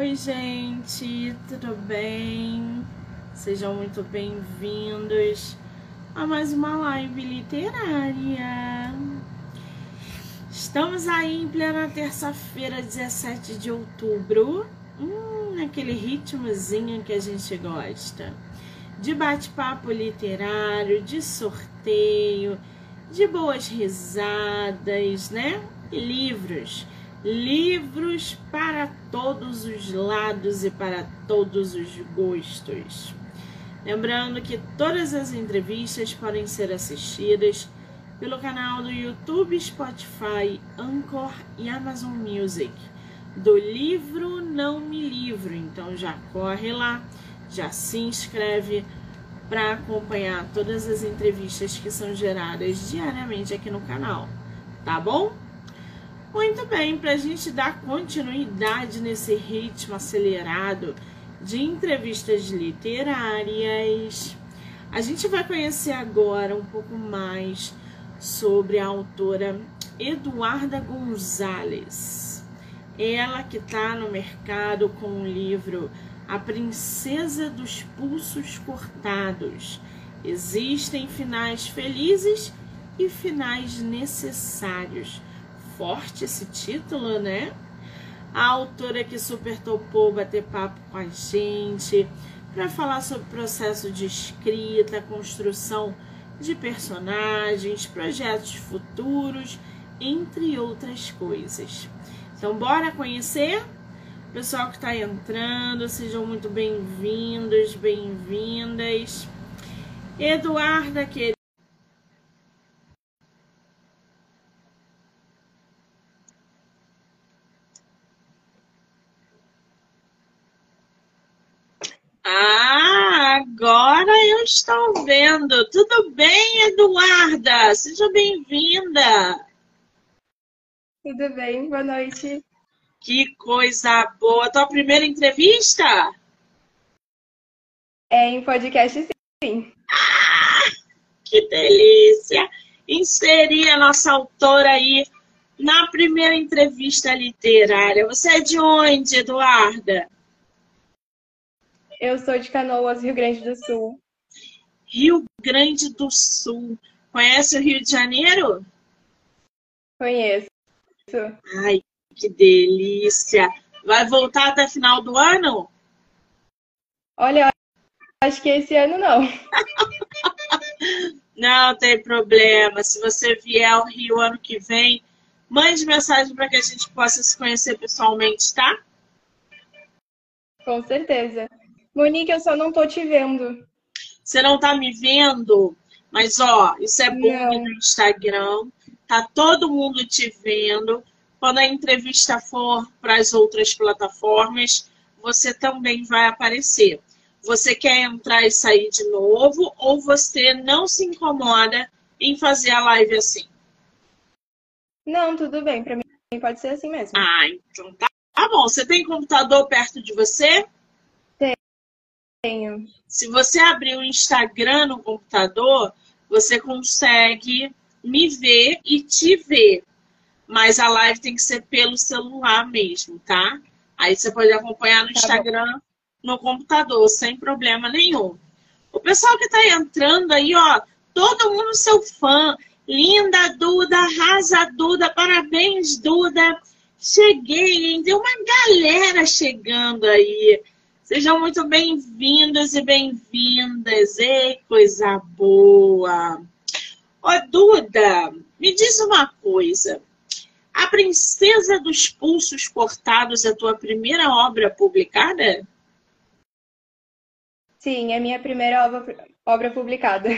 Oi, gente, tudo bem? Sejam muito bem-vindos a mais uma live literária. Estamos aí em plena terça-feira, 17 de outubro. Hum, aquele ritmozinho que a gente gosta. De bate-papo literário, de sorteio, de boas risadas, né? E livros livros para todos os lados e para todos os gostos. Lembrando que todas as entrevistas podem ser assistidas pelo canal do YouTube, Spotify, Anchor e Amazon Music do livro Não Me Livro. Então já corre lá, já se inscreve para acompanhar todas as entrevistas que são geradas diariamente aqui no canal, tá bom? Muito bem, para a gente dar continuidade nesse ritmo acelerado de entrevistas literárias, a gente vai conhecer agora um pouco mais sobre a autora Eduarda Gonzalez. Ela que está no mercado com o livro A Princesa dos Pulsos Cortados. Existem finais felizes e finais necessários forte esse título, né? A autora que super topou bater papo com a gente para falar sobre processo de escrita, construção de personagens, projetos futuros, entre outras coisas. Então, bora conhecer? Pessoal que está entrando, sejam muito bem-vindos, bem-vindas. Eduarda, querida. Ah, agora eu estou vendo. Tudo bem, Eduarda? Seja bem-vinda. Tudo bem, boa noite. Que coisa boa. Tua primeira entrevista? É em podcast, sim. Ah, que delícia! Inserir a nossa autora aí na primeira entrevista literária. Você é de onde, Eduarda? Eu sou de Canoas, Rio Grande do Sul. Rio Grande do Sul. Conhece o Rio de Janeiro? Conheço. Ai, que delícia. Vai voltar até final do ano? Olha, acho que esse ano não. não tem problema. Se você vier ao Rio ano que vem, mande mensagem para que a gente possa se conhecer pessoalmente, tá? Com certeza. Monique, eu só não tô te vendo. Você não tá me vendo? Mas, ó, isso é bom no Instagram. Tá todo mundo te vendo. Quando a entrevista for para as outras plataformas, você também vai aparecer. Você quer entrar e sair de novo ou você não se incomoda em fazer a live assim? Não, tudo bem. Para mim pode ser assim mesmo. Ah, então tá, tá bom. Você tem computador perto de você? Tenho. Se você abrir o Instagram no computador, você consegue me ver e te ver. Mas a live tem que ser pelo celular mesmo, tá? Aí você pode acompanhar no tá Instagram, bom. no computador, sem problema nenhum. O pessoal que tá entrando aí, ó, todo mundo seu fã. Linda Duda, arrasa Duda, parabéns Duda. Cheguei, hein? Tem uma galera chegando aí. Sejam muito bem-vindos e bem-vindas. Ei, coisa boa! Ô, Duda, me diz uma coisa. A Princesa dos Pulsos Cortados é a tua primeira obra publicada? Sim, é a minha primeira obra, obra publicada.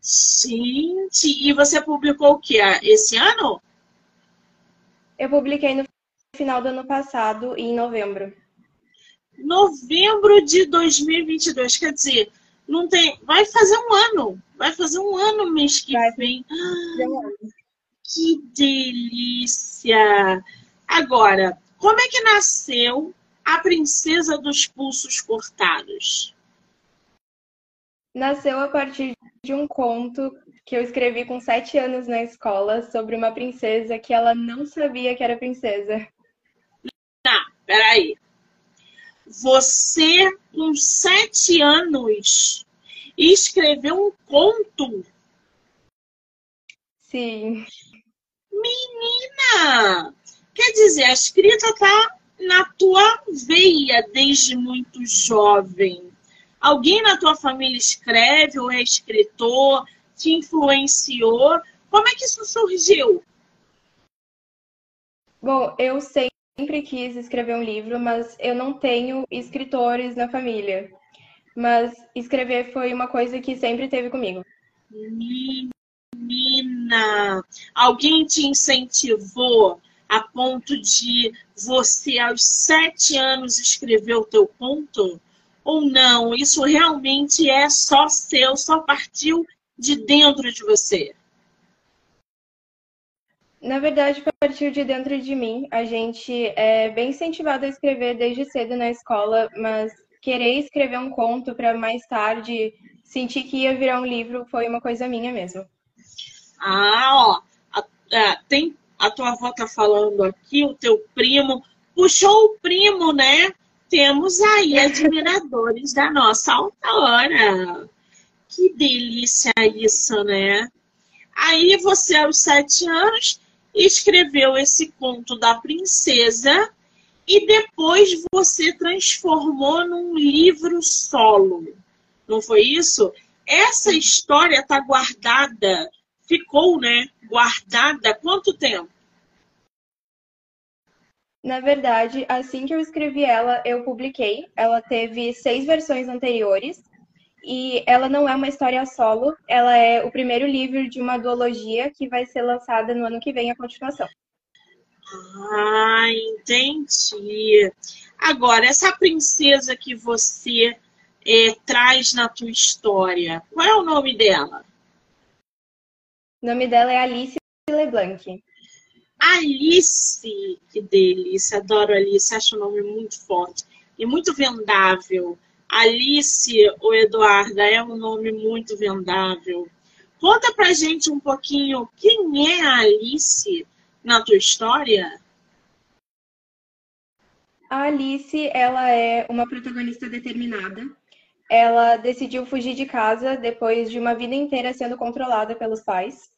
Gente, e você publicou o que? Esse ano? Eu publiquei no final do ano passado, em novembro novembro de 2022. Quer dizer, não tem. Vai fazer um ano. Vai fazer um ano mês que vai. vem. Ah, que delícia! Agora, como é que nasceu a Princesa dos Pulsos Cortados? Nasceu a partir de um conto que eu escrevi com sete anos na escola sobre uma princesa que ela não sabia que era princesa. Tá. Você, com sete anos, escreveu um conto. Sim. Menina! Quer dizer, a escrita tá na tua veia desde muito jovem. Alguém na tua família escreve ou é escritor, te influenciou? Como é que isso surgiu? Bom, eu sempre quis escrever um livro, mas eu não tenho escritores na família. Mas escrever foi uma coisa que sempre teve comigo. Menina, alguém te incentivou a ponto de você, aos sete anos, escrever o teu conto? Ou não? Isso realmente é só seu, só partiu de dentro de você? Na verdade, partiu de dentro de mim. A gente é bem incentivado a escrever desde cedo na escola, mas querer escrever um conto para mais tarde sentir que ia virar um livro foi uma coisa minha mesmo. Ah, ó, a, a, tem a tua avó tá falando aqui, o teu primo, puxou o primo, né? Temos aí admiradores da nossa autora. Que delícia isso, né? Aí você, aos sete anos, escreveu esse conto da princesa e depois você transformou num livro solo. Não foi isso? Essa história está guardada ficou, né, guardada quanto tempo? Na verdade, assim que eu escrevi ela, eu publiquei. Ela teve seis versões anteriores e ela não é uma história solo. Ela é o primeiro livro de uma duologia que vai ser lançada no ano que vem a continuação. Ah, entendi. Agora, essa princesa que você é, traz na tua história, qual é o nome dela? O nome dela é Alice LeBlanc. Alice, que delícia, adoro Alice, acho o nome muito forte e muito vendável. Alice ou Eduarda é um nome muito vendável. Conta pra gente um pouquinho quem é a Alice na tua história. A Alice, ela é uma protagonista determinada. Ela decidiu fugir de casa depois de uma vida inteira sendo controlada pelos pais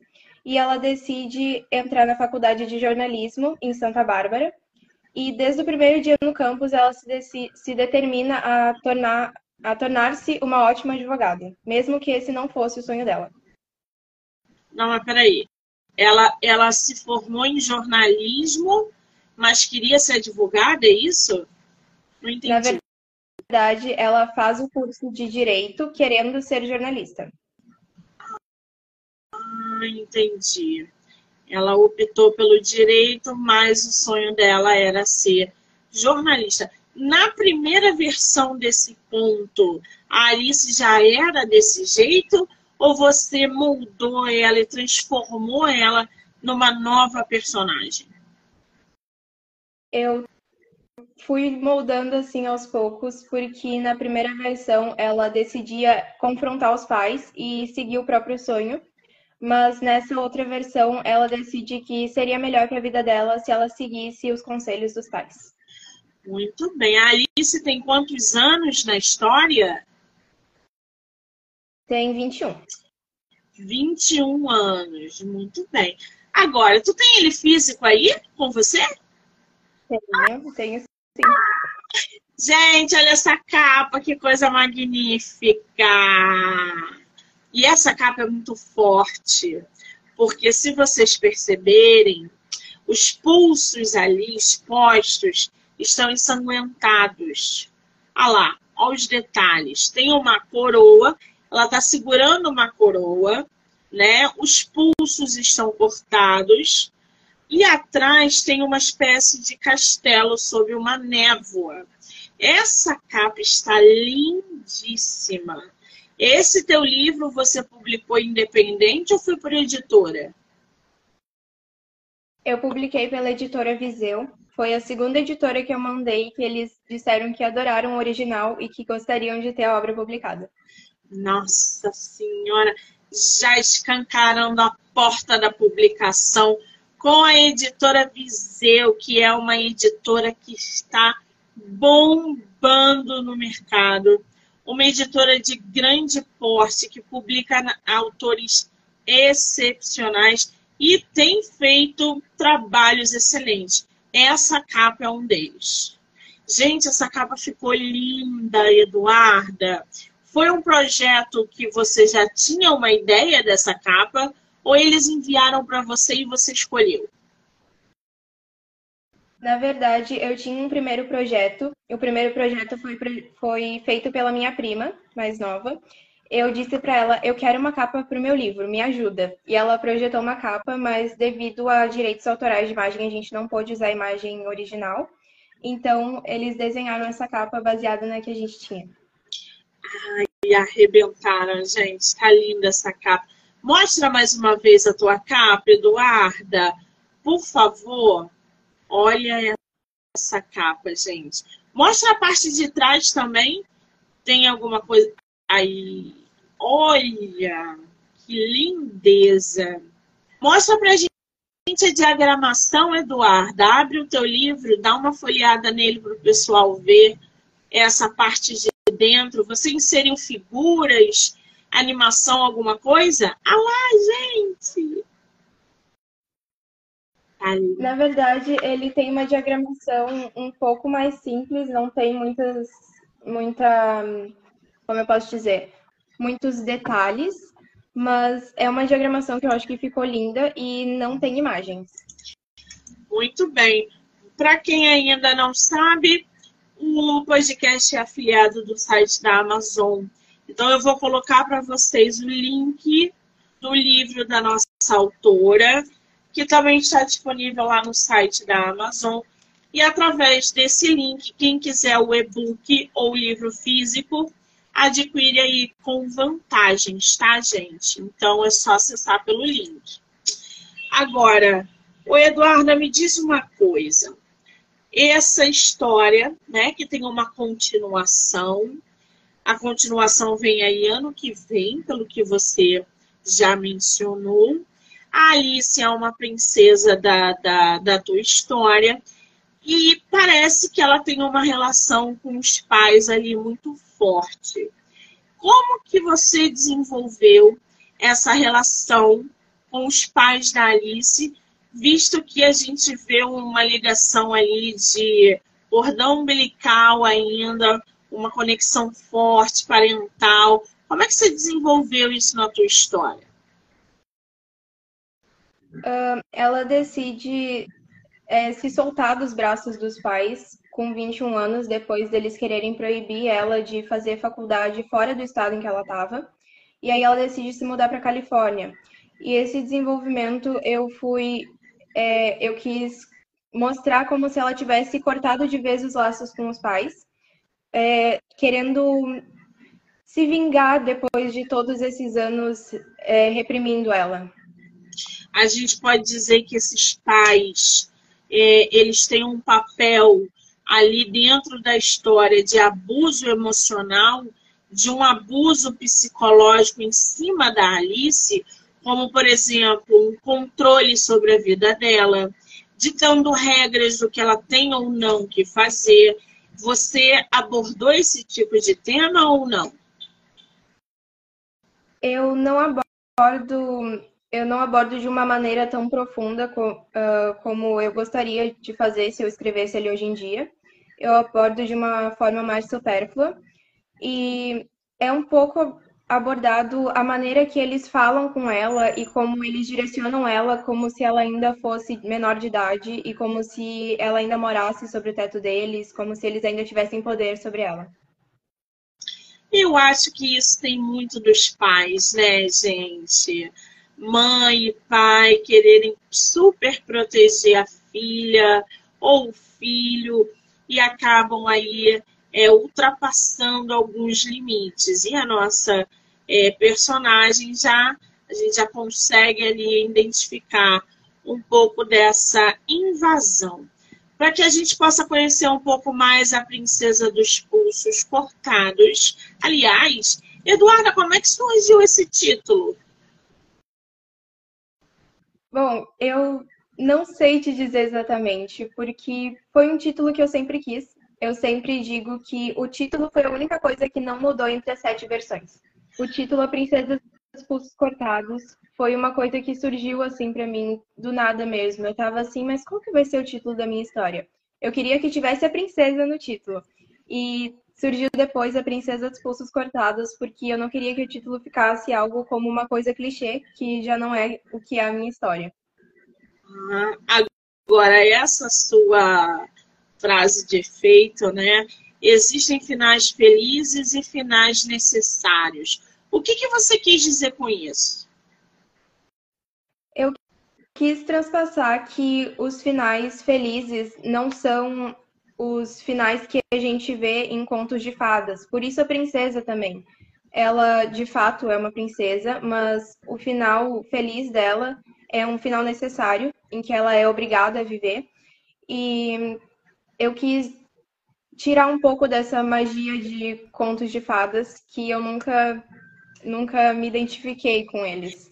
e ela decide entrar na faculdade de jornalismo em Santa Bárbara. E desde o primeiro dia no campus, ela se, se determina a tornar a tornar-se uma ótima advogada, mesmo que esse não fosse o sonho dela. Não, mas peraí. Ela, ela se formou em jornalismo, mas queria ser advogada, é isso? Não entendi. Na verdade, ela faz o curso de direito querendo ser jornalista. Ah, entendi. Ela optou pelo direito, mas o sonho dela era ser jornalista. Na primeira versão desse ponto, a Alice já era desse jeito? Ou você moldou ela e transformou ela numa nova personagem? Eu fui moldando assim aos poucos, porque na primeira versão ela decidia confrontar os pais e seguir o próprio sonho mas nessa outra versão ela decide que seria melhor para a vida dela se ela seguisse os conselhos dos pais. Muito bem. A Alice tem quantos anos na história? Tem 21. 21 anos, muito bem. Agora, tu tem ele físico aí com você? Tenho, tenho sim. Gente, olha essa capa, que coisa magnífica! E essa capa é muito forte, porque se vocês perceberem, os pulsos ali expostos estão ensanguentados. Olha lá, olha os detalhes. Tem uma coroa, ela está segurando uma coroa, né? Os pulsos estão cortados. E atrás tem uma espécie de castelo sob uma névoa. Essa capa está lindíssima. Esse teu livro você publicou independente ou foi por editora? Eu publiquei pela editora Viseu. Foi a segunda editora que eu mandei que eles disseram que adoraram o original e que gostariam de ter a obra publicada. Nossa Senhora, já escancarando a porta da publicação com a editora Viseu, que é uma editora que está bombando bombando no mercado, uma editora de grande porte que publica autores excepcionais e tem feito trabalhos excelentes. Essa capa é um deles. Gente, essa capa ficou linda, Eduarda. Foi um projeto que você já tinha uma ideia dessa capa ou eles enviaram para você e você escolheu? Na verdade, eu tinha um primeiro projeto. O primeiro projeto foi, foi feito pela minha prima, mais nova. Eu disse para ela: eu quero uma capa para o meu livro, me ajuda. E ela projetou uma capa, mas devido a direitos autorais de imagem, a gente não pôde usar a imagem original. Então, eles desenharam essa capa baseada na que a gente tinha. Ai, arrebentaram, gente. Tá linda essa capa. Mostra mais uma vez a tua capa, Eduarda. Por favor. Olha essa capa, gente. Mostra a parte de trás também. Tem alguma coisa. Aí. Olha. Que lindeza. Mostra pra gente a diagramação, Eduardo. Abre o teu livro, dá uma folheada nele para o pessoal ver essa parte de dentro. Você inseriu figuras, animação, alguma coisa? Ah lá, gente! Ali. Na verdade, ele tem uma diagramação um pouco mais simples, não tem muitas, muita, como eu posso dizer, muitos detalhes, mas é uma diagramação que eu acho que ficou linda e não tem imagens. Muito bem. Para quem ainda não sabe, o podcast é afiliado do site da Amazon. Então eu vou colocar para vocês o link do livro da nossa autora, que também está disponível lá no site da Amazon. E através desse link, quem quiser o e-book ou o livro físico, adquire aí com vantagens, tá, gente? Então é só acessar pelo link. Agora, o Eduardo, me diz uma coisa. Essa história, né, que tem uma continuação, a continuação vem aí ano que vem, pelo que você já mencionou. A Alice é uma princesa da, da, da tua história e parece que ela tem uma relação com os pais ali muito forte. Como que você desenvolveu essa relação com os pais da Alice, visto que a gente vê uma ligação ali de cordão umbilical ainda, uma conexão forte parental. Como é que você desenvolveu isso na tua história? Uh, ela decide é, se soltar dos braços dos pais com 21 anos, depois deles quererem proibir ela de fazer faculdade fora do estado em que ela estava. E aí ela decide se mudar para Califórnia. E esse desenvolvimento eu fui, é, eu quis mostrar como se ela tivesse cortado de vez os laços com os pais, é, querendo se vingar depois de todos esses anos é, reprimindo ela. A gente pode dizer que esses pais é, eles têm um papel ali dentro da história de abuso emocional, de um abuso psicológico em cima da Alice, como, por exemplo, um controle sobre a vida dela, ditando regras do que ela tem ou não que fazer. Você abordou esse tipo de tema ou não? Eu não abordo eu não abordo de uma maneira tão profunda uh, como eu gostaria de fazer se eu escrevesse ele hoje em dia. Eu abordo de uma forma mais supérflua e é um pouco abordado a maneira que eles falam com ela e como eles direcionam ela como se ela ainda fosse menor de idade e como se ela ainda morasse sobre o teto deles, como se eles ainda tivessem poder sobre ela. Eu acho que isso tem muito dos pais, né, gente? Mãe e pai quererem super proteger a filha ou o filho e acabam aí é, ultrapassando alguns limites. E a nossa é, personagem já, a gente já consegue ali identificar um pouco dessa invasão. Para que a gente possa conhecer um pouco mais a Princesa dos Pulsos Cortados. Aliás, Eduarda, como é que surgiu esse título? Bom, eu não sei te dizer exatamente, porque foi um título que eu sempre quis. eu sempre digo que o título foi a única coisa que não mudou entre as sete versões. O título A Princesa dos Pulsos Cortados foi uma coisa que surgiu assim para mim do nada mesmo. Eu tava assim, mas qual que vai ser o título da minha história? Eu queria que tivesse a princesa no título. E surgiu depois a Princesa dos Pulsos Cortados, porque eu não queria que o título ficasse algo como uma coisa clichê, que já não é o que é a minha história. Ah, agora, essa sua frase de efeito, né? Existem finais felizes e finais necessários. O que, que você quis dizer com isso? Eu quis transpassar que os finais felizes não são os finais que a gente vê em contos de fadas. Por isso a princesa também. Ela, de fato, é uma princesa, mas o final feliz dela é um final necessário, em que ela é obrigada a viver. E eu quis tirar um pouco dessa magia de contos de fadas que eu nunca nunca me identifiquei com eles.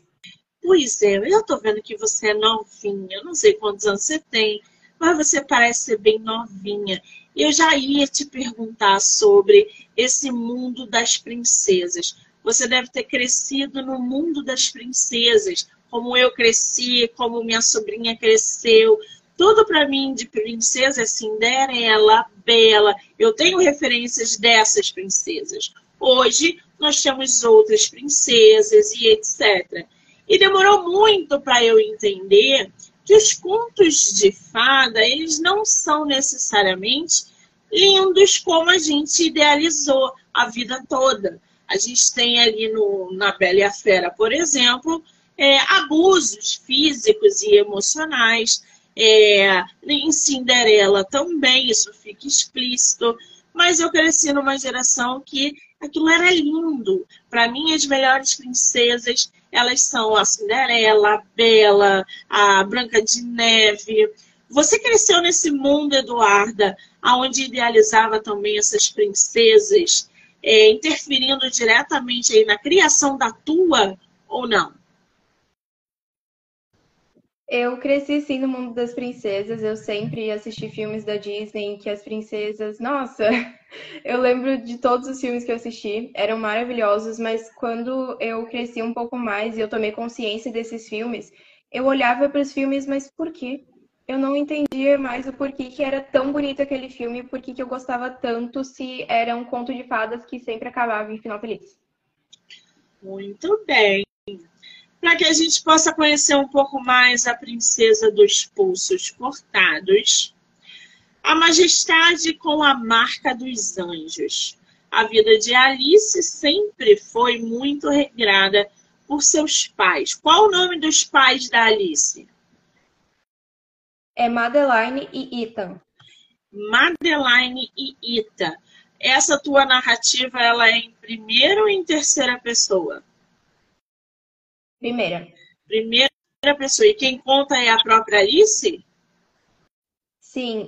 Pois é, eu tô vendo que você é novinha, não sei quantos anos você tem, mas você parece ser bem novinha. Eu já ia te perguntar sobre esse mundo das princesas. Você deve ter crescido no mundo das princesas, como eu cresci, como minha sobrinha cresceu. Tudo para mim de princesa é Cinderela, Bela. Eu tenho referências dessas princesas. Hoje nós temos outras princesas e etc. E demorou muito para eu entender que os contos de fada, eles não são necessariamente lindos como a gente idealizou a vida toda. A gente tem ali no, na Bela e a Fera, por exemplo, é, abusos físicos e emocionais. É, em Cinderela também isso fica explícito. Mas eu cresci numa geração que aquilo era lindo. Para mim, as melhores princesas, elas são a Cinderela, a Bela, a Branca de Neve. Você cresceu nesse mundo, Eduarda, onde idealizava também essas princesas, é, interferindo diretamente aí na criação da tua ou não? Eu cresci sim no mundo das princesas. Eu sempre assisti filmes da Disney que as princesas, nossa, eu lembro de todos os filmes que eu assisti, eram maravilhosos, mas quando eu cresci um pouco mais e eu tomei consciência desses filmes, eu olhava para os filmes, mas por quê? Eu não entendia mais o porquê que era tão bonito aquele filme, por que eu gostava tanto se era um conto de fadas que sempre acabava em final feliz. Muito bem para que a gente possa conhecer um pouco mais a princesa dos pulsos cortados, a majestade com a marca dos anjos. A vida de Alice sempre foi muito regrada por seus pais. Qual o nome dos pais da Alice? É Madeline e Ethan. Madeline e Ethan. Essa tua narrativa ela é em primeira ou em terceira pessoa? Primeira. Primeira pessoa. E quem conta é a própria Alice? Sim.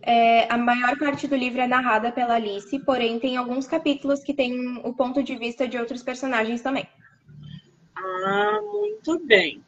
É, a maior parte do livro é narrada pela Alice, porém tem alguns capítulos que tem o ponto de vista de outros personagens também. Ah, muito bem.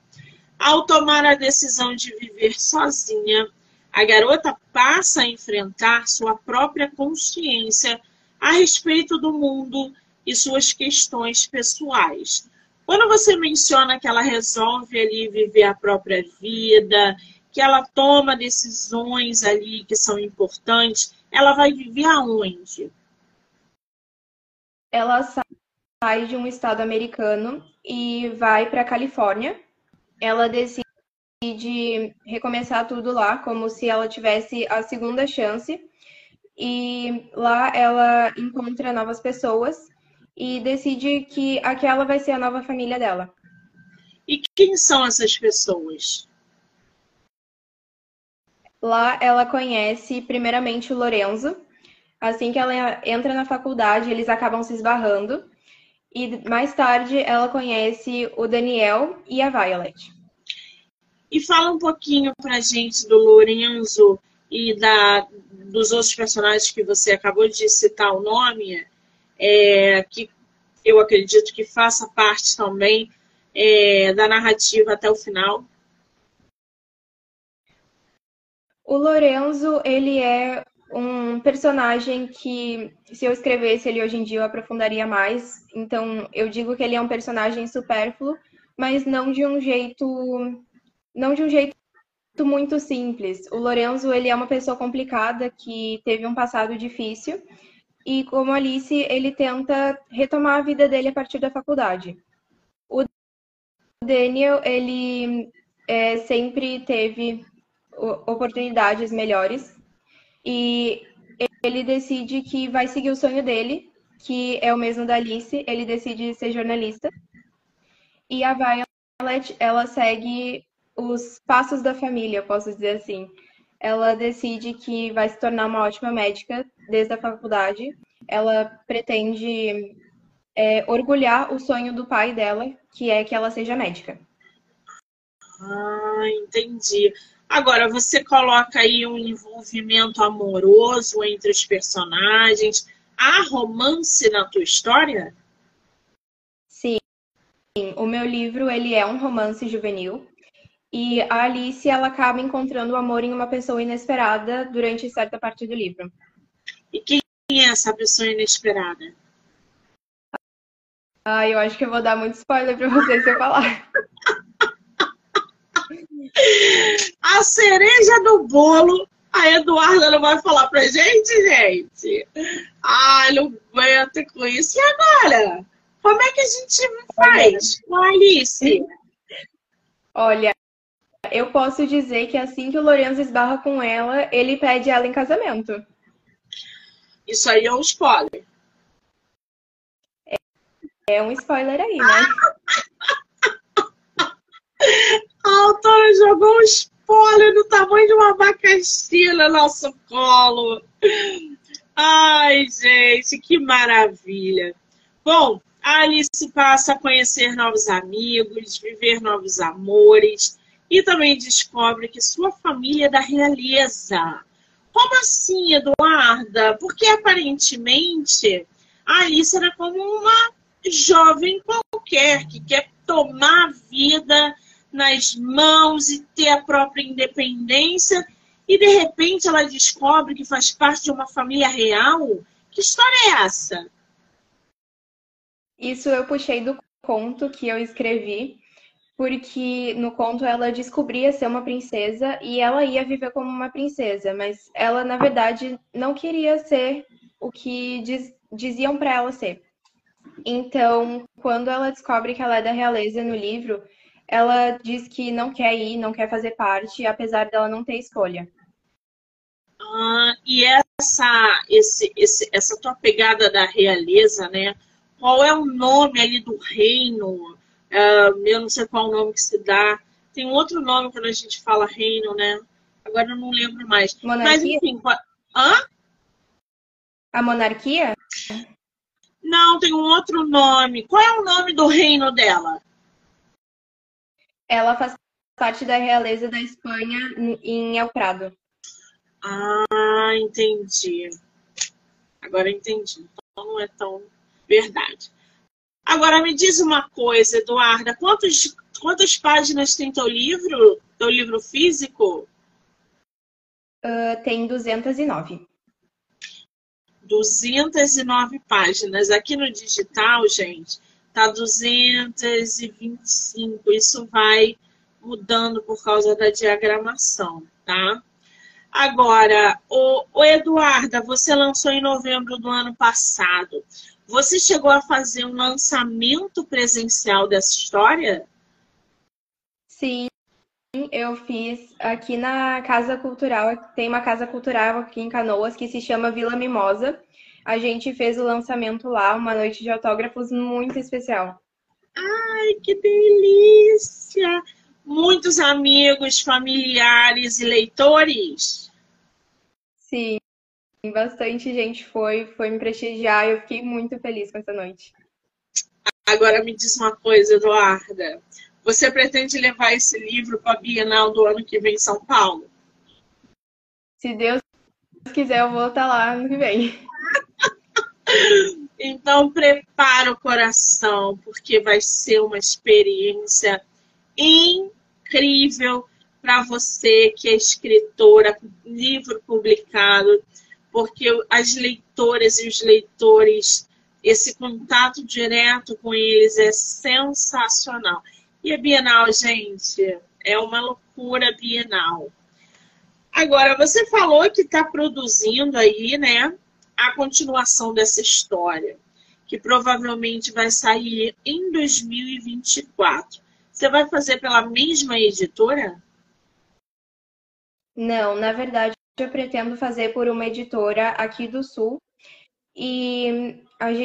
Ao tomar a decisão de viver sozinha, a garota passa a enfrentar sua própria consciência a respeito do mundo e suas questões pessoais. Quando você menciona que ela resolve ali viver a própria vida, que ela toma decisões ali que são importantes, ela vai viver aonde? Ela sai de um estado americano e vai para a Califórnia. Ela decide recomeçar tudo lá, como se ela tivesse a segunda chance. E lá ela encontra novas pessoas e decide que aquela vai ser a nova família dela. E quem são essas pessoas? Lá ela conhece primeiramente o Lorenzo. Assim que ela entra na faculdade, eles acabam se esbarrando. E mais tarde ela conhece o Daniel e a Violet. E fala um pouquinho pra gente do Lorenzo e da, dos outros personagens que você acabou de citar o nome é, que eu acredito que faça parte também é, da narrativa até o final. O Lorenzo, ele é um personagem que, se eu escrevesse ele hoje em dia, eu aprofundaria mais. Então, eu digo que ele é um personagem supérfluo, mas não de um jeito, não de um jeito muito simples. O Lorenzo, ele é uma pessoa complicada que teve um passado difícil e como Alice, ele tenta retomar a vida dele a partir da faculdade. O Daniel, ele é, sempre teve oportunidades melhores e ele decide que vai seguir o sonho dele, que é o mesmo da Alice, ele decide ser jornalista. E a Violet, ela segue os passos da família, posso dizer assim. Ela decide que vai se tornar uma ótima médica desde a faculdade. Ela pretende é, orgulhar o sonho do pai dela, que é que ela seja médica. Ah, entendi. Agora, você coloca aí um envolvimento amoroso entre os personagens. Há romance na tua história? Sim. O meu livro, ele é um romance juvenil. E a Alice, ela acaba encontrando o amor em uma pessoa inesperada durante certa parte do livro. E quem é essa pessoa inesperada? Ah, eu acho que eu vou dar muito spoiler para você se eu falar. A cereja do bolo, a Eduarda não vai falar pra gente, gente? Ah, não aguento com isso. E agora? Como é que a gente faz com a Alice? Olha, eu posso dizer que assim que o Lorenzo esbarra com ela, ele pede ela em casamento. Isso aí é um spoiler. É, é um spoiler aí, né? A autora jogou um spoiler do tamanho de uma abacaxi no nosso colo. Ai, gente, que maravilha. Bom, a Alice passa a conhecer novos amigos, viver novos amores e também descobre que sua família é da realeza. Como assim, Eduarda? Porque aparentemente a Alice era como uma jovem qualquer que quer tomar a vida nas mãos e ter a própria independência. E de repente ela descobre que faz parte de uma família real. Que história é essa? Isso eu puxei do conto que eu escrevi, porque no conto ela descobria ser uma princesa e ela ia viver como uma princesa, mas ela na verdade não queria ser o que diz, diziam para ela ser. Então, quando ela descobre que ela é da realeza no livro, ela diz que não quer ir, não quer fazer parte, apesar dela não ter escolha. Ah, e essa, esse, esse, essa tua pegada da realeza, né? Qual é o nome ali do reino? Uh, eu não sei qual o nome que se dá. Tem um outro nome quando a gente fala reino, né? Agora eu não lembro mais. Monarquia? Mas enfim, qual... hã? A monarquia? Não, tem um outro nome. Qual é o nome do reino dela? Ela faz parte da realeza da Espanha em El Prado. Ah, entendi. Agora entendi. Então não é tão verdade. Agora me diz uma coisa, Eduarda, quantos, quantas páginas tem teu livro, teu livro físico? Uh, tem 209. 209 páginas. Aqui no digital, gente, tá 225. Isso vai mudando por causa da diagramação, tá? Agora, o, o Eduarda, você lançou em novembro do ano passado. Você chegou a fazer um lançamento presencial dessa história? Sim, eu fiz aqui na Casa Cultural. Tem uma casa cultural aqui em Canoas que se chama Vila Mimosa. A gente fez o lançamento lá, uma noite de autógrafos muito especial. Ai, que delícia! Muitos amigos, familiares e leitores? Sim, bastante gente foi, foi me prestigiar e eu fiquei muito feliz com essa noite. Agora me diz uma coisa, Eduarda. Você pretende levar esse livro para a Bienal do ano que vem em São Paulo? Se Deus quiser, eu vou estar lá ano que vem. Então, prepara o coração, porque vai ser uma experiência incrível para você que é escritora, livro publicado, porque as leitoras e os leitores, esse contato direto com eles é sensacional. E a Bienal, gente, é uma loucura Bienal. Agora, você falou que está produzindo aí, né, a continuação dessa história, que provavelmente vai sair em 2024. Você vai fazer pela mesma editora? Não, na verdade, eu pretendo fazer por uma editora aqui do Sul. E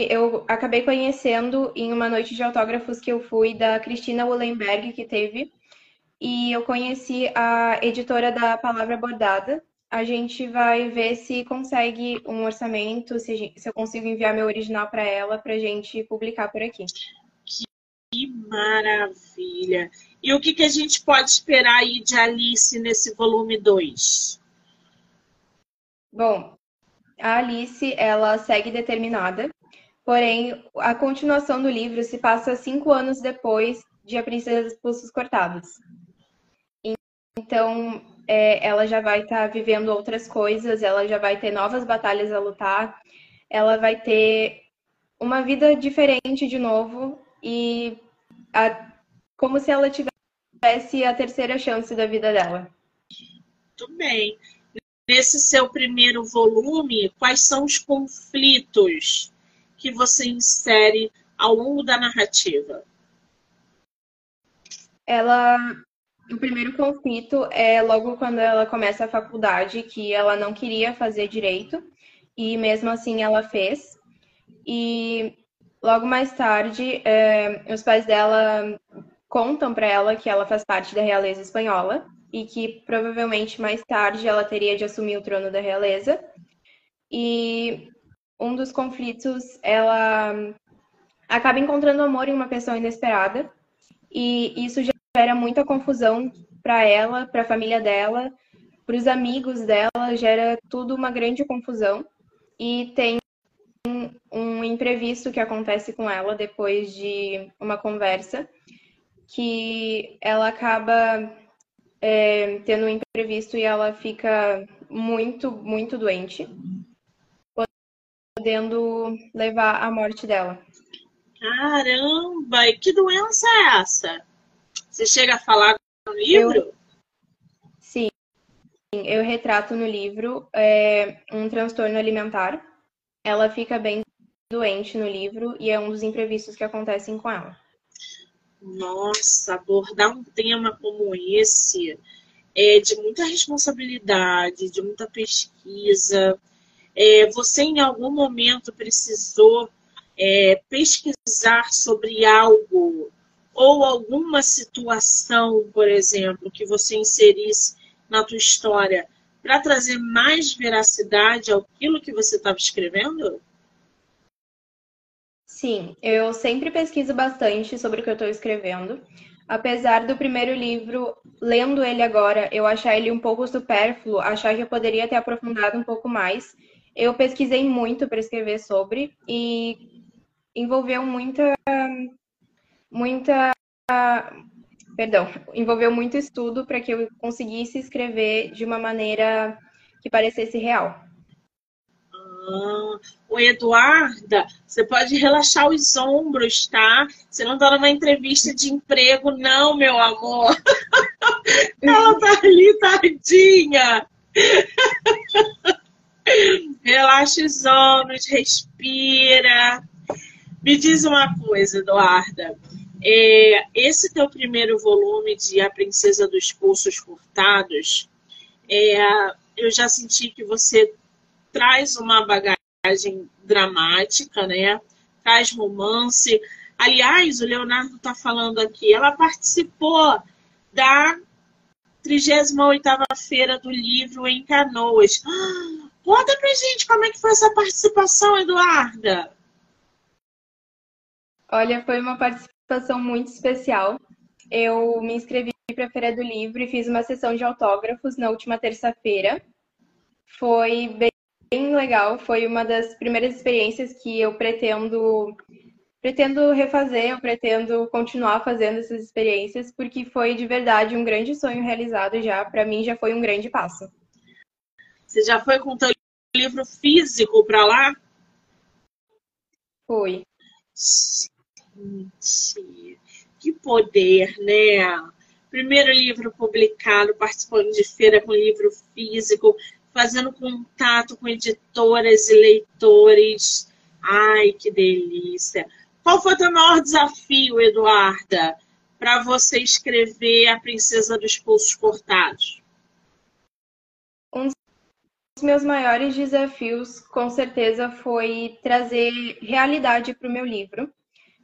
eu acabei conhecendo em uma noite de autógrafos que eu fui da Cristina Wollenberg, que teve, e eu conheci a editora da Palavra Bordada. A gente vai ver se consegue um orçamento, se, eu consigo enviar meu original para ela, para gente publicar por aqui. Que maravilha! E o que, que a gente pode esperar aí de Alice nesse volume 2? Bom, a Alice, ela segue determinada, porém, a continuação do livro se passa cinco anos depois de A Princesa dos Pulsos Cortados. Então, é, ela já vai estar tá vivendo outras coisas, ela já vai ter novas batalhas a lutar, ela vai ter uma vida diferente de novo e a, como se ela tivesse a terceira chance da vida dela. Muito bem. Nesse seu primeiro volume, quais são os conflitos que você insere ao longo da narrativa? Ela o primeiro conflito é logo quando ela começa a faculdade, que ela não queria fazer direito, e mesmo assim ela fez. E logo mais tarde, é, os pais dela contam para ela que ela faz parte da realeza espanhola e que provavelmente mais tarde ela teria de assumir o trono da realeza. E um dos conflitos, ela acaba encontrando amor em uma pessoa inesperada, e isso gera muita confusão para ela, para a família dela, para os amigos dela, gera tudo uma grande confusão. E tem um imprevisto que acontece com ela depois de uma conversa, que ela acaba é, tendo um imprevisto e ela fica muito, muito doente, podendo levar à morte dela. Caramba! E que doença é essa? Você chega a falar no livro? Eu... Sim, eu retrato no livro é, um transtorno alimentar. Ela fica bem doente no livro e é um dos imprevistos que acontecem com ela. Nossa, abordar um tema como esse é de muita responsabilidade, de muita pesquisa. É, você em algum momento precisou é, pesquisar sobre algo ou alguma situação, por exemplo, que você inserisse na tua história para trazer mais veracidade àquilo que você estava escrevendo? Sim, eu sempre pesquiso bastante sobre o que eu estou escrevendo. Apesar do primeiro livro, lendo ele agora, eu achar ele um pouco supérfluo, achar que eu poderia ter aprofundado um pouco mais, eu pesquisei muito para escrever sobre e envolveu muita muita. Perdão, envolveu muito estudo para que eu conseguisse escrever de uma maneira que parecesse real. Ah, o Eduarda, você pode relaxar os ombros, tá? Você não está numa entrevista de emprego, não, meu amor. Ela tá ali, tadinha. Relaxa os ombros, respira. Me diz uma coisa, Eduarda. É, esse teu primeiro volume de A Princesa dos Pulsos Cortados, é, eu já senti que você traz uma bagagem dramática, né? Traz romance. Aliás, o Leonardo está falando aqui, ela participou da 38ª Feira do Livro em Canoas. Conta pra gente como é que foi essa participação, Eduarda. Olha, foi uma participação muito especial. Eu me inscrevi para a Feira do Livro e fiz uma sessão de autógrafos na última terça-feira. Foi bem legal, foi uma das primeiras experiências que eu pretendo pretendo refazer, eu pretendo continuar fazendo essas experiências porque foi de verdade um grande sonho realizado já, para mim já foi um grande passo. Você já foi com o livro físico para lá? Foi. Gente, que poder, né? Primeiro livro publicado, participando de feira com livro físico, fazendo contato com editoras e leitores. Ai, que delícia! Qual foi o teu maior desafio, Eduarda, para você escrever A Princesa dos Pulsos Cortados? Um dos meus maiores desafios, com certeza, foi trazer realidade para o meu livro,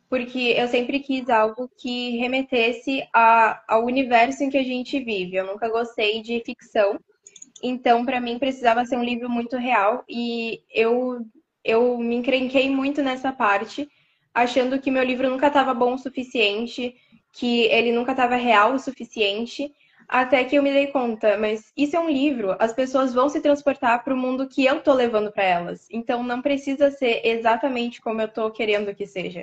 porque eu sempre quis algo que remetesse a, ao universo em que a gente vive. Eu nunca gostei de ficção, então para mim precisava ser um livro muito real e eu eu me encrenquei muito nessa parte, achando que meu livro nunca estava bom o suficiente, que ele nunca estava real o suficiente. Até que eu me dei conta, mas isso é um livro, as pessoas vão se transportar para o mundo que eu tô levando para elas. Então não precisa ser exatamente como eu tô querendo que seja.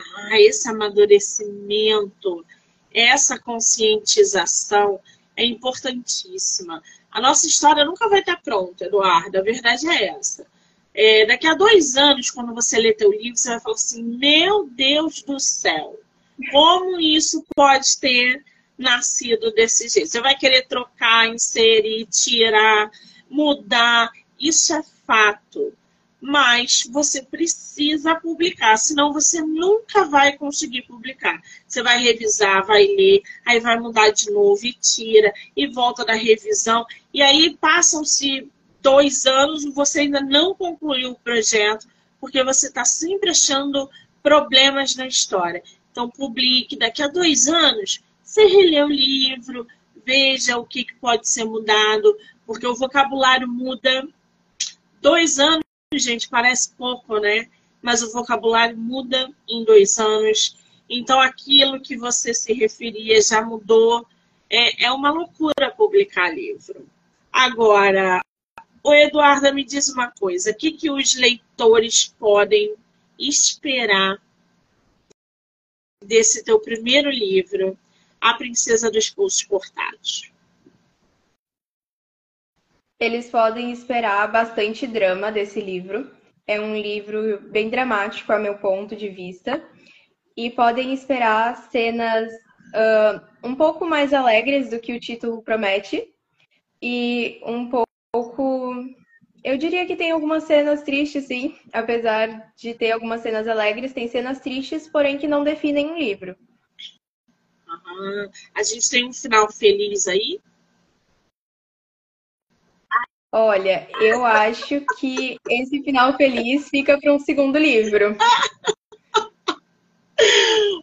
Ah, esse amadurecimento, essa conscientização é importantíssima. A nossa história nunca vai estar pronta, Eduardo. A verdade é essa. É, daqui a dois anos, quando você ler teu livro, você vai falar assim: Meu Deus do céu, como isso pode ter nascido desse jeito. Você vai querer trocar, inserir, tirar, mudar. Isso é fato. Mas você precisa publicar, senão você nunca vai conseguir publicar. Você vai revisar, vai ler, aí vai mudar de novo e tira, e volta da revisão. E aí passam-se dois anos, você ainda não concluiu o projeto, porque você está sempre achando problemas na história. Então, publique. Daqui a dois anos, você relê o livro, veja o que, pode ser mudado, porque o vocabulário muda. Dois anos, gente, parece pouco, né? Mas o vocabulário muda em dois anos. Então, aquilo que você se referia já mudou. É, é uma loucura publicar livro. Agora, o Eduardo, me diz uma coisa: o que, que os leitores podem esperar desse teu primeiro livro, a Princesa dos Pulsos Cortados? Eles podem esperar bastante drama desse livro. É um livro bem dramático, a meu ponto de vista. E podem esperar cenas uh, um pouco mais alegres do que o título promete. E um pouco. Eu diria que tem algumas cenas tristes, sim. Apesar de ter algumas cenas alegres, tem cenas tristes, porém que não definem um livro. Uhum. A gente tem um final feliz aí? Olha, eu acho que esse final feliz fica para um segundo livro.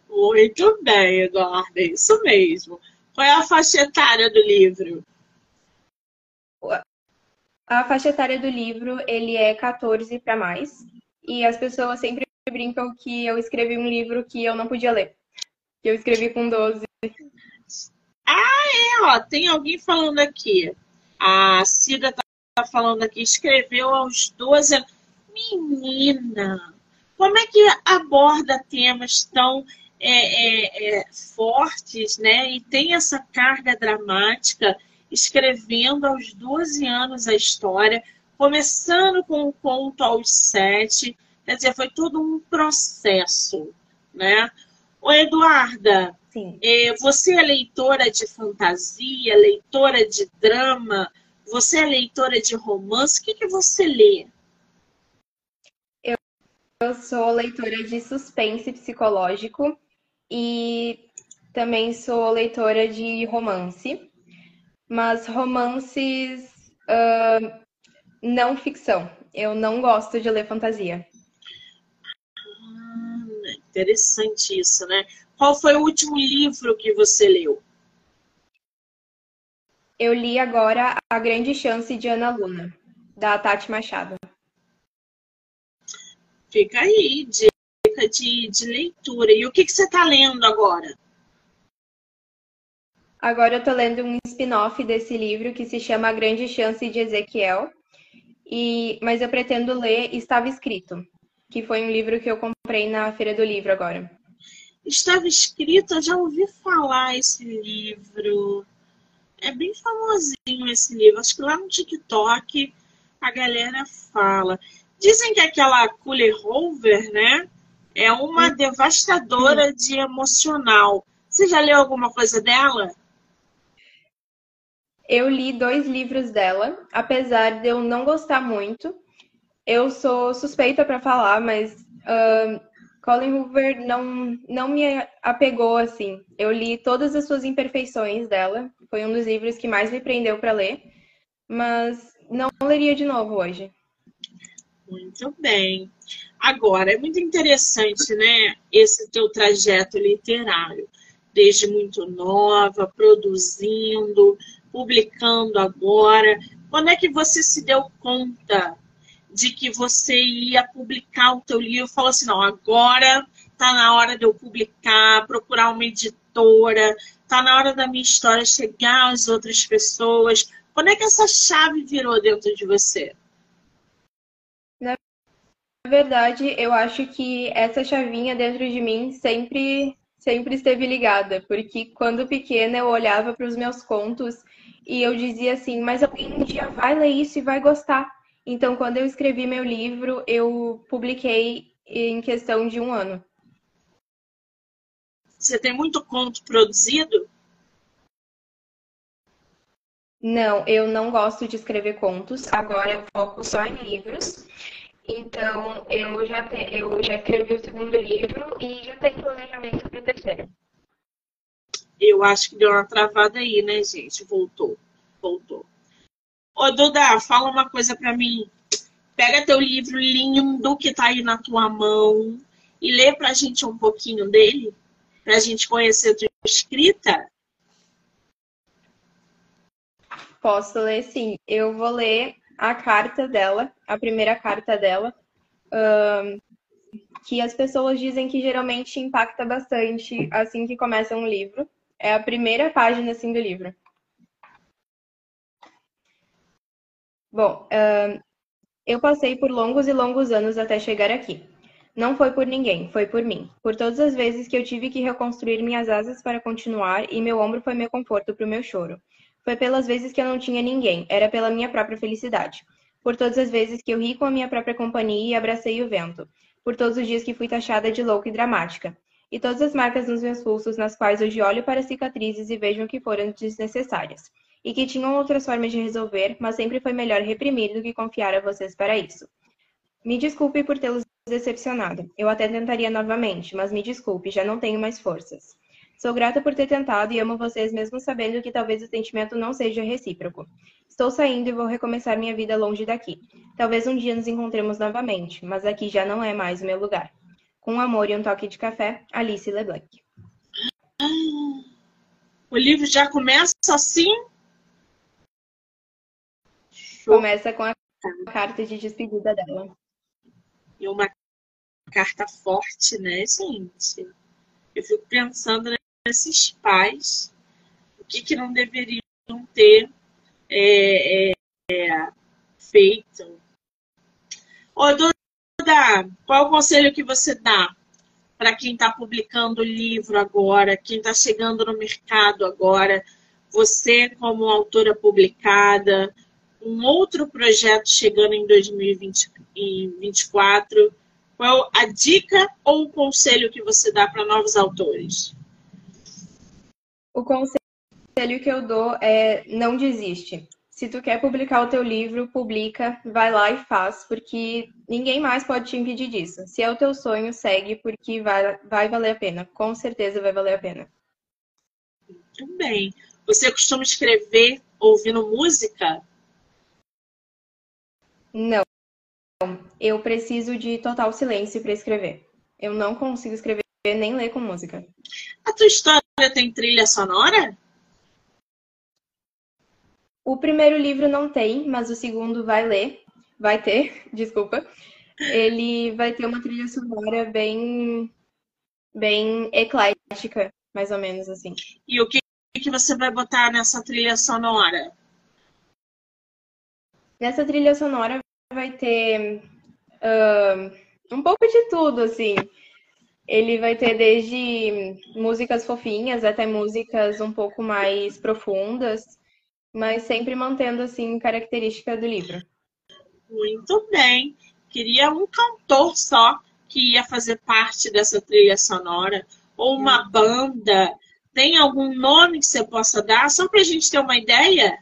Muito bem, Eduardo, é isso mesmo. Qual é a faixa etária do livro? A faixa etária do livro, ele é 14 para mais. E as pessoas sempre brincam que eu escrevi um livro que eu não podia ler que eu escrevi com 12. Ah, é, ó, tem alguém falando aqui. A Cida tá falando aqui, escreveu aos 12 anos. Menina, como é que aborda temas tão é, é, é, fortes, né? E tem essa carga dramática, escrevendo aos 12 anos a história, começando com o conto aos 7. Quer dizer, foi todo um processo, né? Ô, Eduarda, é, você é leitora de fantasia, leitora de drama, você é leitora de romance, o que, que você lê? Eu, eu sou leitora de suspense psicológico e também sou leitora de romance, mas romances uh, não ficção. Eu não gosto de ler fantasia. Interessante isso, né? Qual foi o último livro que você leu? Eu li agora A Grande Chance de Ana Luna, da Tati Machado. Fica aí, dica de, de leitura. E o que, que você está lendo agora? Agora eu estou lendo um spin-off desse livro que se chama A Grande Chance de Ezequiel. E, mas eu pretendo ler Estava Escrito, que foi um livro que eu comprei na Feira do Livro agora. Estava escrito, eu já ouvi falar esse livro. É bem famosinho esse livro. Acho que lá no TikTok a galera fala. Dizem que aquela Cooler Rover, né, é uma hum. devastadora de emocional. Você já leu alguma coisa dela? Eu li dois livros dela, apesar de eu não gostar muito. Eu sou suspeita para falar, mas uh, Colin Hoover não, não me apegou assim. Eu li todas as suas imperfeições dela. Foi um dos livros que mais me prendeu para ler, mas não leria de novo hoje. Muito bem. Agora, é muito interessante, né, esse teu trajeto literário. Desde muito nova, produzindo, publicando agora? Quando é que você se deu conta de que você ia publicar o teu livro? Falou assim, não, agora está na hora de eu publicar, procurar uma editora, está na hora da minha história chegar às outras pessoas. Quando é que essa chave virou dentro de você? Na verdade, eu acho que essa chavinha dentro de mim sempre sempre esteve ligada, porque quando pequena eu olhava para os meus contos e eu dizia assim, mas alguém um dia vai ler isso e vai gostar. Então, quando eu escrevi meu livro, eu publiquei em questão de um ano. Você tem muito conto produzido? Não, eu não gosto de escrever contos. Agora eu foco só em livros. Então, eu já, te, eu já escrevi o segundo livro e já tenho planejamento para o terceiro. Eu acho que deu uma travada aí, né, gente? Voltou. Voltou. Ô, Duda, fala uma coisa para mim. Pega teu livro lindo que tá aí na tua mão e lê pra gente um pouquinho dele, pra gente conhecer a tua escrita. Posso ler sim. Eu vou ler a carta dela, a primeira carta dela, um, que as pessoas dizem que geralmente impacta bastante assim que começa um livro. É a primeira página assim do livro. Bom, uh, eu passei por longos e longos anos até chegar aqui. Não foi por ninguém, foi por mim. Por todas as vezes que eu tive que reconstruir minhas asas para continuar e meu ombro foi meu conforto para o meu choro. Foi pelas vezes que eu não tinha ninguém, era pela minha própria felicidade. Por todas as vezes que eu ri com a minha própria companhia e abracei o vento. Por todos os dias que fui taxada de louca e dramática e todas as marcas nos meus pulsos, nas quais hoje olho para cicatrizes e vejo que foram desnecessárias, e que tinham outras formas de resolver, mas sempre foi melhor reprimir do que confiar a vocês para isso. Me desculpe por tê-los decepcionado. Eu até tentaria novamente, mas me desculpe, já não tenho mais forças. Sou grata por ter tentado e amo vocês mesmo sabendo que talvez o sentimento não seja recíproco. Estou saindo e vou recomeçar minha vida longe daqui. Talvez um dia nos encontremos novamente, mas aqui já não é mais o meu lugar. Com amor e um toque de café, Alice LeBlanc. O livro já começa assim? Começa com a carta de despedida dela. E uma carta forte, né, gente? Eu fico pensando nesses pais, o que, que não deveriam ter é, é, é, feito. Ô, Duda, qual o conselho que você dá para quem está publicando o livro agora, quem está chegando no mercado agora? Você, como autora publicada, um outro projeto chegando em 2024, qual a dica ou o conselho que você dá para novos autores? O conselho que eu dou é não desiste se tu quer publicar o teu livro, publica, vai lá e faz, porque ninguém mais pode te impedir disso. Se é o teu sonho, segue, porque vai, vai valer a pena. Com certeza vai valer a pena. Muito bem. Você costuma escrever ouvindo música? Não. Eu preciso de total silêncio para escrever. Eu não consigo escrever nem ler com música. A tua história tem trilha sonora? O primeiro livro não tem, mas o segundo vai ler, vai ter, desculpa. Ele vai ter uma trilha sonora bem, bem eclética, mais ou menos assim. E o que, que você vai botar nessa trilha sonora? Nessa trilha sonora vai ter uh, um pouco de tudo, assim. Ele vai ter desde músicas fofinhas até músicas um pouco mais profundas mas sempre mantendo assim característica do livro. Muito bem. Queria um cantor só que ia fazer parte dessa trilha sonora, ou uma banda. Tem algum nome que você possa dar, só para a gente ter uma ideia?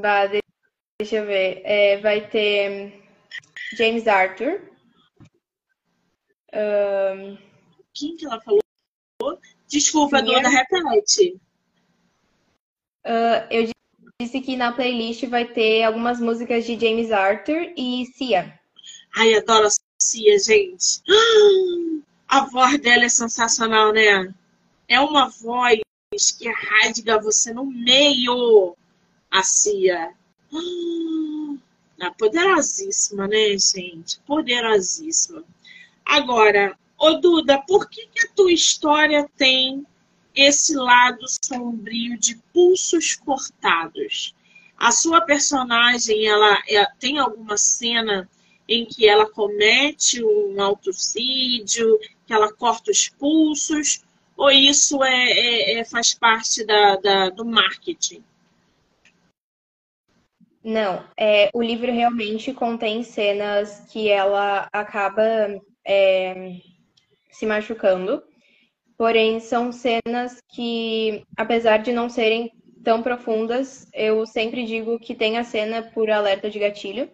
Bah, deixa eu ver. É, vai ter James Arthur. Um... Quem que ela falou? Desculpa, Duda, repete. Uh, eu disse que na playlist vai ter algumas músicas de James Arthur e Cia. Ai, adoro a Cia, gente. A voz dela é sensacional, né? É uma voz que rasga você no meio, a Cia. Ah, poderosíssima, né, gente? Poderosíssima. Agora, ô Duda, por que, que a tua história tem esse lado sombrio de pulsos cortados? A sua personagem, ela, ela é, tem alguma cena em que ela comete um autocídio, que ela corta os pulsos, ou isso é, é, é faz parte da, da, do marketing? Não, é, o livro realmente contém cenas que ela acaba é, se machucando, porém são cenas que, apesar de não serem tão profundas, eu sempre digo que tem a cena por alerta de gatilho.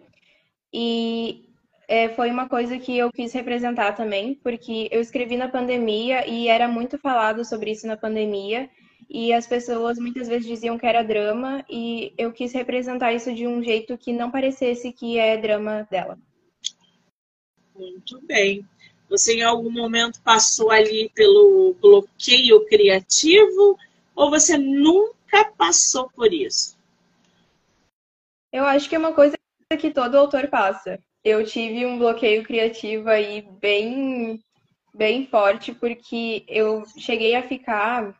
E é, foi uma coisa que eu quis representar também, porque eu escrevi na pandemia e era muito falado sobre isso na pandemia. E as pessoas muitas vezes diziam que era drama, e eu quis representar isso de um jeito que não parecesse que é drama dela. Muito bem. Você em algum momento passou ali pelo bloqueio criativo ou você nunca passou por isso? Eu acho que é uma coisa que todo autor passa eu tive um bloqueio criativo aí bem, bem forte, porque eu cheguei a ficar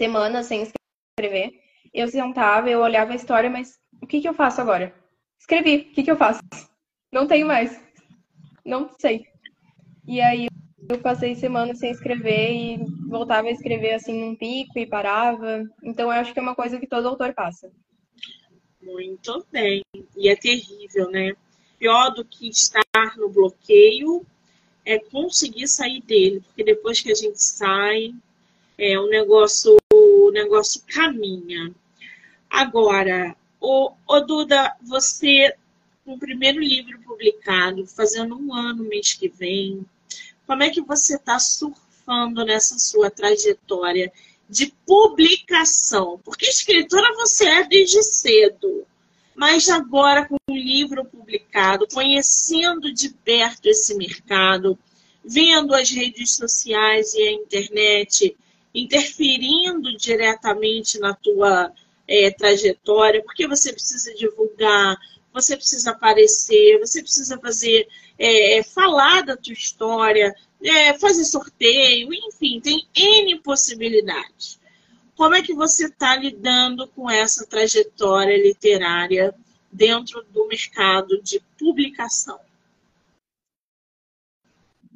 semanas sem escrever. Eu sentava, eu olhava a história, mas o que, que eu faço agora? Escrevi, o que, que eu faço? Não tenho mais. Não sei. E aí eu passei semanas sem escrever e voltava a escrever assim num pico e parava. Então eu acho que é uma coisa que todo autor passa. Muito bem. E é terrível, né? pior do que estar no bloqueio é conseguir sair dele, porque depois que a gente sai, é, o negócio, o negócio caminha. Agora, o, o Duda, você com o primeiro livro publicado, fazendo um ano mês que vem, como é que você está surfando nessa sua trajetória de publicação? Porque escritora você é desde cedo. Mas agora, com o livro publicado, conhecendo de perto esse mercado, vendo as redes sociais e a internet interferindo diretamente na tua é, trajetória, porque você precisa divulgar, você precisa aparecer, você precisa fazer, é, é falar da tua história, é, fazer sorteio, enfim, tem N possibilidades. Como é que você está lidando com essa trajetória literária dentro do mercado de publicação?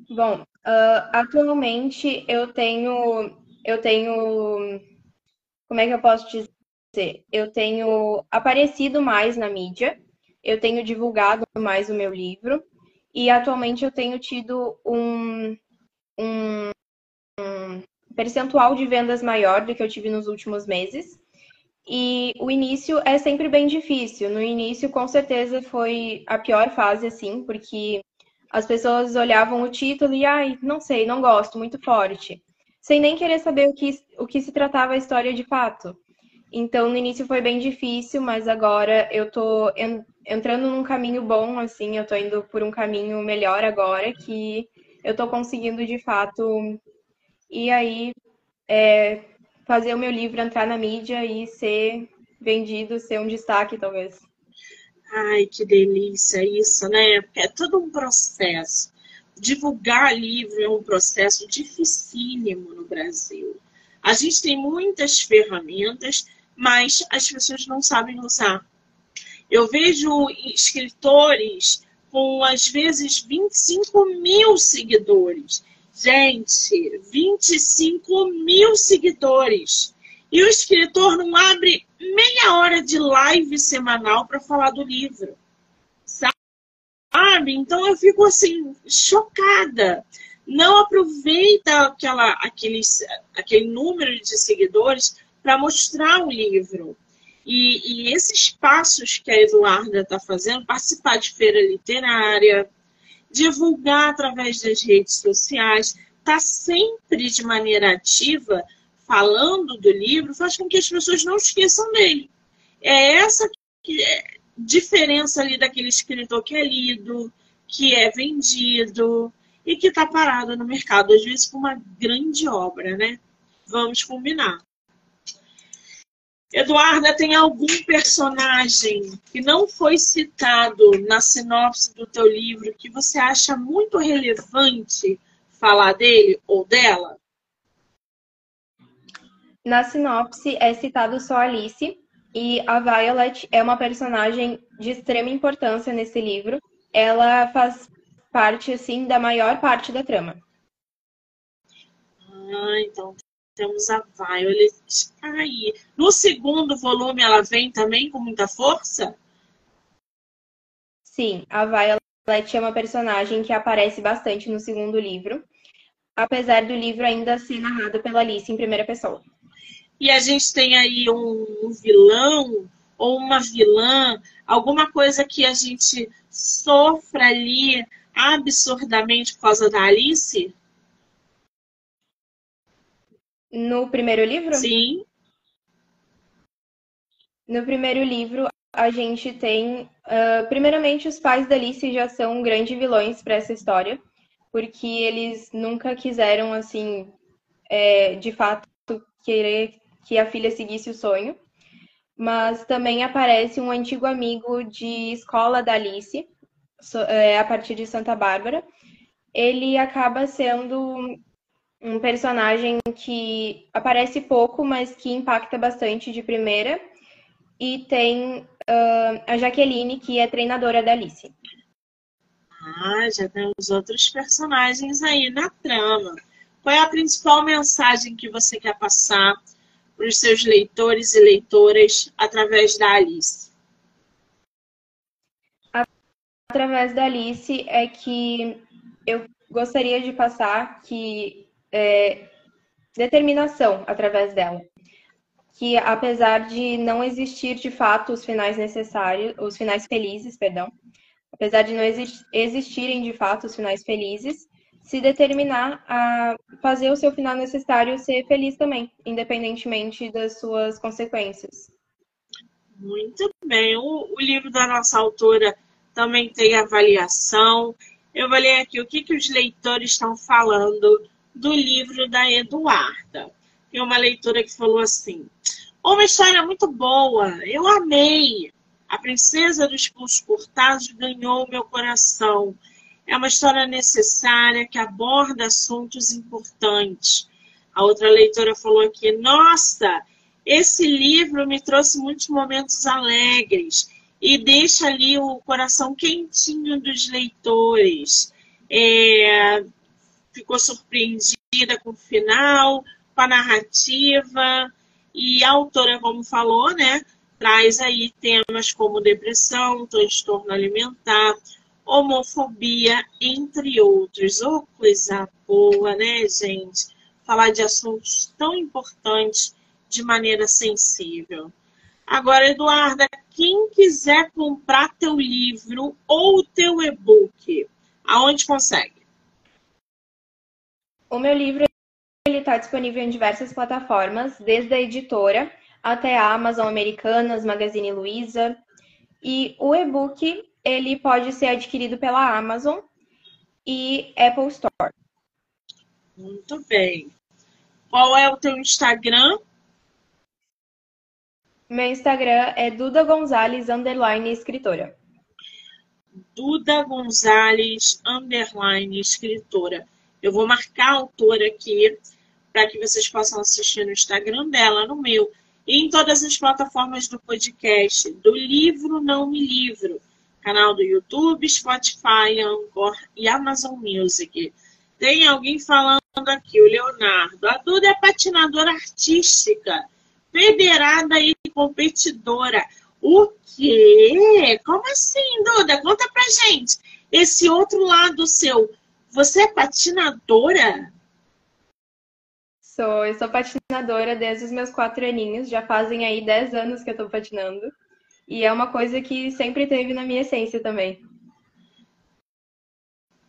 Bom, uh, atualmente eu tenho, eu tenho, como é que eu posso dizer? Eu tenho aparecido mais na mídia, eu tenho divulgado mais o meu livro e atualmente eu tenho tido um, um, um percentual de vendas maior do que eu tive nos últimos meses. E o início é sempre bem difícil. No início, com certeza, foi a pior fase, assim, porque as pessoas olhavam o título e, ai, não sei, não gosto, muito forte, sem nem querer saber o que, o que se tratava a história de fato. Então, no início foi bem difícil, mas agora eu tô entrando num caminho bom, assim, eu tô indo por um caminho melhor agora, que eu tô conseguindo de fato e aí é, fazer o meu livro entrar na mídia e ser vendido, ser um destaque, talvez. Ai, que delícia isso, né? É todo um processo. Divulgar livro é um processo dificílimo no Brasil. A gente tem muitas ferramentas, mas as pessoas não sabem usar. Eu vejo escritores com, às vezes, 25 mil seguidores Gente, 25 mil seguidores. E o escritor não abre meia hora de live semanal para falar do livro. Sabe? Então eu fico assim, chocada. Não aproveita aquela, aqueles, aquele número de seguidores para mostrar o livro. E, e, esses passos que a Eduarda está fazendo, participar de feira literária, divulgar através das redes sociais, tá sempre de maneira ativa falando do livro, faz com que as pessoas não esqueçam dele. É essa que é diferença ali daquele escritor que é lido, que é vendido e que está parado no mercado, às vezes com uma grande obra, né? Vamos combinar. Eduarda, tem algum personagem que não foi citado na sinopse do teu livro que você acha muito relevante falar dele ou dela? Na sinopse é citado só Alice e a Violet é uma personagem de extrema importância nesse livro. Ela faz parte assim da maior parte da trama. Ah, então temos a Violet aí. No segundo volume ela vem também com muita força? Sim, a Violet é uma personagem que aparece bastante no segundo livro apesar do livro ainda ser narrado pela Alice em primeira pessoa. E a gente tem aí um vilão ou uma vilã, alguma coisa que a gente sofra ali absurdamente por causa da Alice? No primeiro livro? Sim. No primeiro livro, a gente tem. Uh, primeiramente, os pais da Alice já são grandes vilões para essa história porque eles nunca quiseram, assim, é, de fato, querer que a filha seguisse o sonho. Mas também aparece um antigo amigo de escola da Alice, é, a partir de Santa Bárbara. Ele acaba sendo um personagem que aparece pouco, mas que impacta bastante de primeira. E tem uh, a Jaqueline, que é treinadora da Alice. Ah, já temos outros personagens aí na trama. Qual é a principal mensagem que você quer passar para os seus leitores e leitoras através da Alice? Através da Alice é que eu gostaria de passar que é, determinação através dela. Que apesar de não existir de fato os finais necessários, os finais felizes, perdão, apesar de não existirem de fato os finais felizes, se determinar a fazer o seu final necessário ser feliz também, independentemente das suas consequências. Muito bem. O, o livro da nossa autora também tem avaliação. Eu vou ler aqui o que, que os leitores estão falando do livro da Eduarda. Tem uma leitora que falou assim: Uma história muito boa, eu amei. A princesa dos pulos cortados ganhou meu coração. É uma história necessária que aborda assuntos importantes. A outra leitora falou aqui: Nossa, esse livro me trouxe muitos momentos alegres e deixa ali o coração quentinho dos leitores. É, ficou surpreendida com o final, com a narrativa. E a autora, como falou, né, traz aí temas como depressão, transtorno alimentar, homofobia, entre outros. Ô, oh, coisa boa, né, gente? Falar de assuntos tão importantes de maneira sensível. Agora, Eduarda, quem quiser comprar teu livro ou teu e-book, aonde consegue? O meu livro está disponível em diversas plataformas, desde a editora até a Amazon Americanas, Magazine Luiza. E o e-book ele pode ser adquirido pela Amazon e Apple Store. Muito bem. Qual é o teu Instagram? Meu Instagram é Duda Gonzalez, underline escritora. Duda Gonzalez, underline escritora. Eu vou marcar a autora aqui para que vocês possam assistir no Instagram dela, no meu e em todas as plataformas do podcast, do Livro Não Me Livro, canal do YouTube, Spotify, Anchor e Amazon Music. Tem alguém falando aqui, o Leonardo. A Duda é patinadora artística, federada e competidora. O quê? Como assim, Duda? Conta pra gente. esse outro lado seu. Você é patinadora? Sou, eu sou patinadora desde os meus quatro aninhos, já fazem aí dez anos que eu tô patinando. E é uma coisa que sempre teve na minha essência também.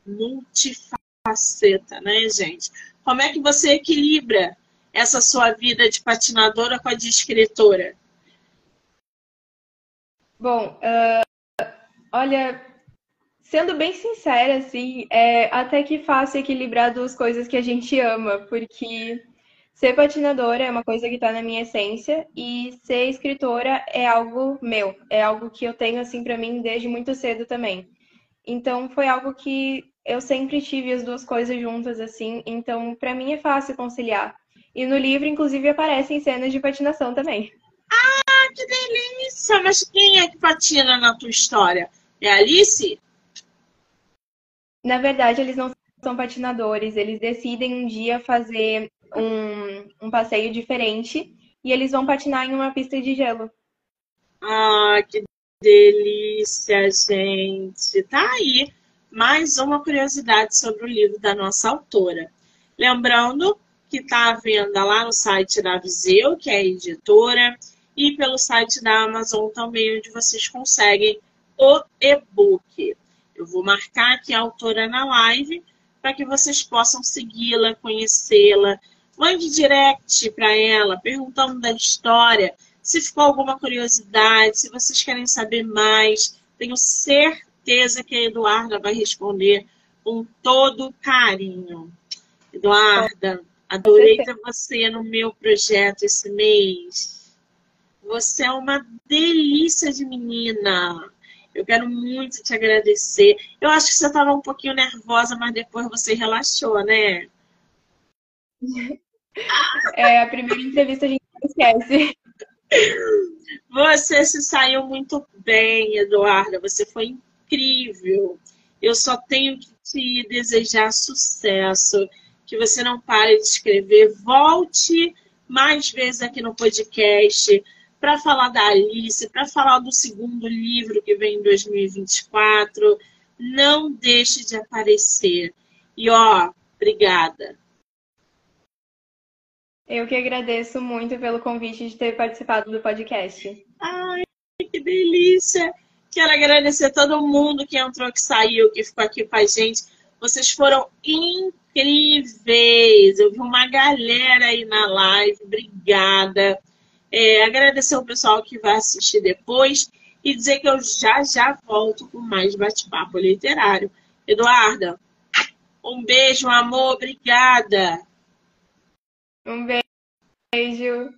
Multifaceta, né, gente? Como é que você equilibra essa sua vida de patinadora com a de escritora? Bom, uh, olha, sendo bem sincera, assim, é até que fácil equilibrar duas coisas que a gente ama, porque ser patinadora é uma coisa que está na minha essência e ser escritora é algo meu, é algo que eu tenho assim para mim desde muito cedo também. Então foi algo que eu sempre tive as duas coisas juntas assim, então para mim é fácil conciliar. E no livro inclusive aparecem cenas de patinação também. Ah, que delícia! Mas quem é que patina na tua história? É a Alice? Na verdade, eles não são patinadores, eles decidem um dia fazer um, um passeio diferente e eles vão patinar em uma pista de gelo. Ah, que delícia, gente! Tá aí mais uma curiosidade sobre o livro da nossa autora. Lembrando que está à venda lá no site da Viseu, que é a editora, e pelo site da Amazon também, onde vocês conseguem o e-book. Eu vou marcar aqui a autora na live para que vocês possam segui-la, conhecê-la, Mande direct para ela, perguntando da história, se ficou alguma curiosidade, se vocês querem saber mais. Tenho certeza que a Eduarda vai responder com todo carinho. Eduarda, adorei ter você no meu projeto esse mês. Você é uma delícia de menina. Eu quero muito te agradecer. Eu acho que você estava um pouquinho nervosa, mas depois você relaxou, né? É, a primeira entrevista a gente esquece. Você se saiu muito bem, Eduarda. Você foi incrível. Eu só tenho que te desejar sucesso. Que você não pare de escrever. Volte mais vezes aqui no podcast para falar da Alice, para falar do segundo livro que vem em 2024. Não deixe de aparecer. E ó, obrigada. Eu que agradeço muito pelo convite de ter participado do podcast. Ai, que delícia! Quero agradecer a todo mundo que entrou, que saiu, que ficou aqui com a gente. Vocês foram incríveis! Eu vi uma galera aí na live. Obrigada. É, agradecer o pessoal que vai assistir depois e dizer que eu já já volto com mais bate-papo literário. Eduarda, um beijo, amor, obrigada. Um beijo.